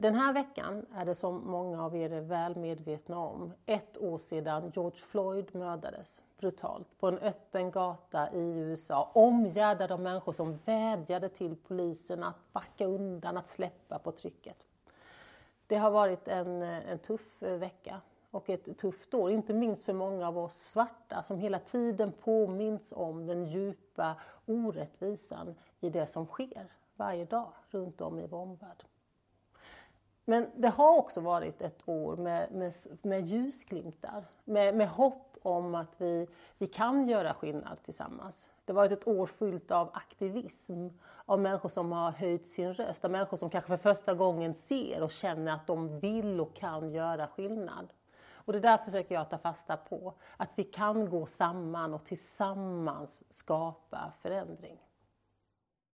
Den här veckan är det som många av er är väl medvetna om ett år sedan George Floyd mördades brutalt på en öppen gata i USA omgärdad av människor som vädjade till polisen att backa undan, att släppa på trycket. Det har varit en, en tuff eh, vecka och ett tufft år, inte minst för många av oss svarta som hela tiden påminns om den djupa orättvisan i det som sker varje dag runt om i vår omvärld. Men det har också varit ett år med, med, med ljusglimtar, med, med hopp om att vi, vi kan göra skillnad tillsammans. Det har varit ett år fyllt av aktivism, av människor som har höjt sin röst, av människor som kanske för första gången ser och känner att de vill och kan göra skillnad. Och det där försöker jag ta fasta på, att vi kan gå samman och tillsammans skapa förändring.